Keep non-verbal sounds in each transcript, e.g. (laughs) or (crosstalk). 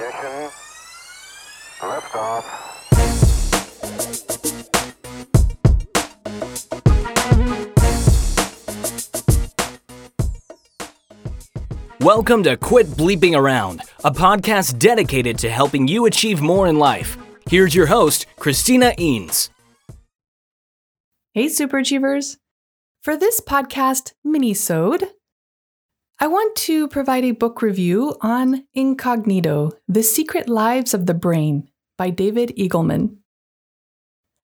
ignition. Welcome to Quit Bleeping Around, a podcast dedicated to helping you achieve more in life. Here's your host, Christina Eanes. Hey, Superachievers. For this podcast mini-sode, I want to provide a book review on Incognito, The Secret Lives of the Brain by David Eagleman.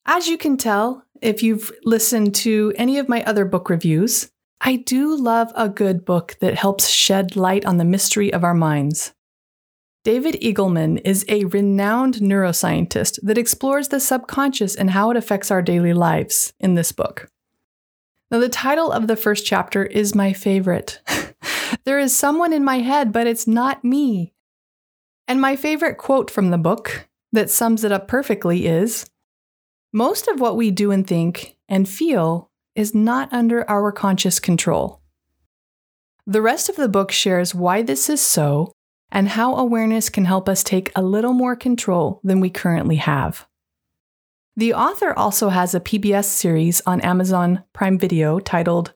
As you can tell, if you've listened to any of my other book reviews, I do love a good book that helps shed light on the mystery of our minds. David Eagleman is a renowned neuroscientist that explores the subconscious and how it affects our daily lives in this book. Now, the title of the first chapter is my favorite. (laughs) there is someone in my head, but it's not me. And my favorite quote from the book that sums it up perfectly is Most of what we do and think and feel is not under our conscious control. The rest of the book shares why this is so and how awareness can help us take a little more control than we currently have. The author also has a PBS series on Amazon Prime Video titled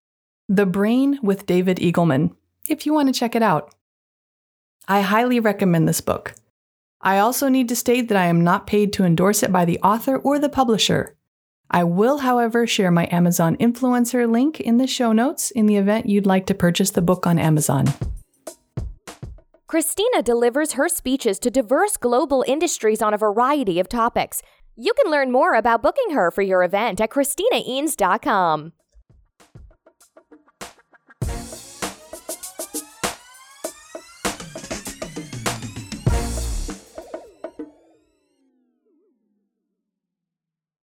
The Brain with David Eagleman, if you want to check it out. I highly recommend this book. I also need to state that I am not paid to endorse it by the author or the publisher. I will, however, share my Amazon influencer link in the show notes in the event you'd like to purchase the book on Amazon. Christina delivers her speeches to diverse global industries on a variety of topics. You can learn more about booking her for your event at ChristinaEanes.com.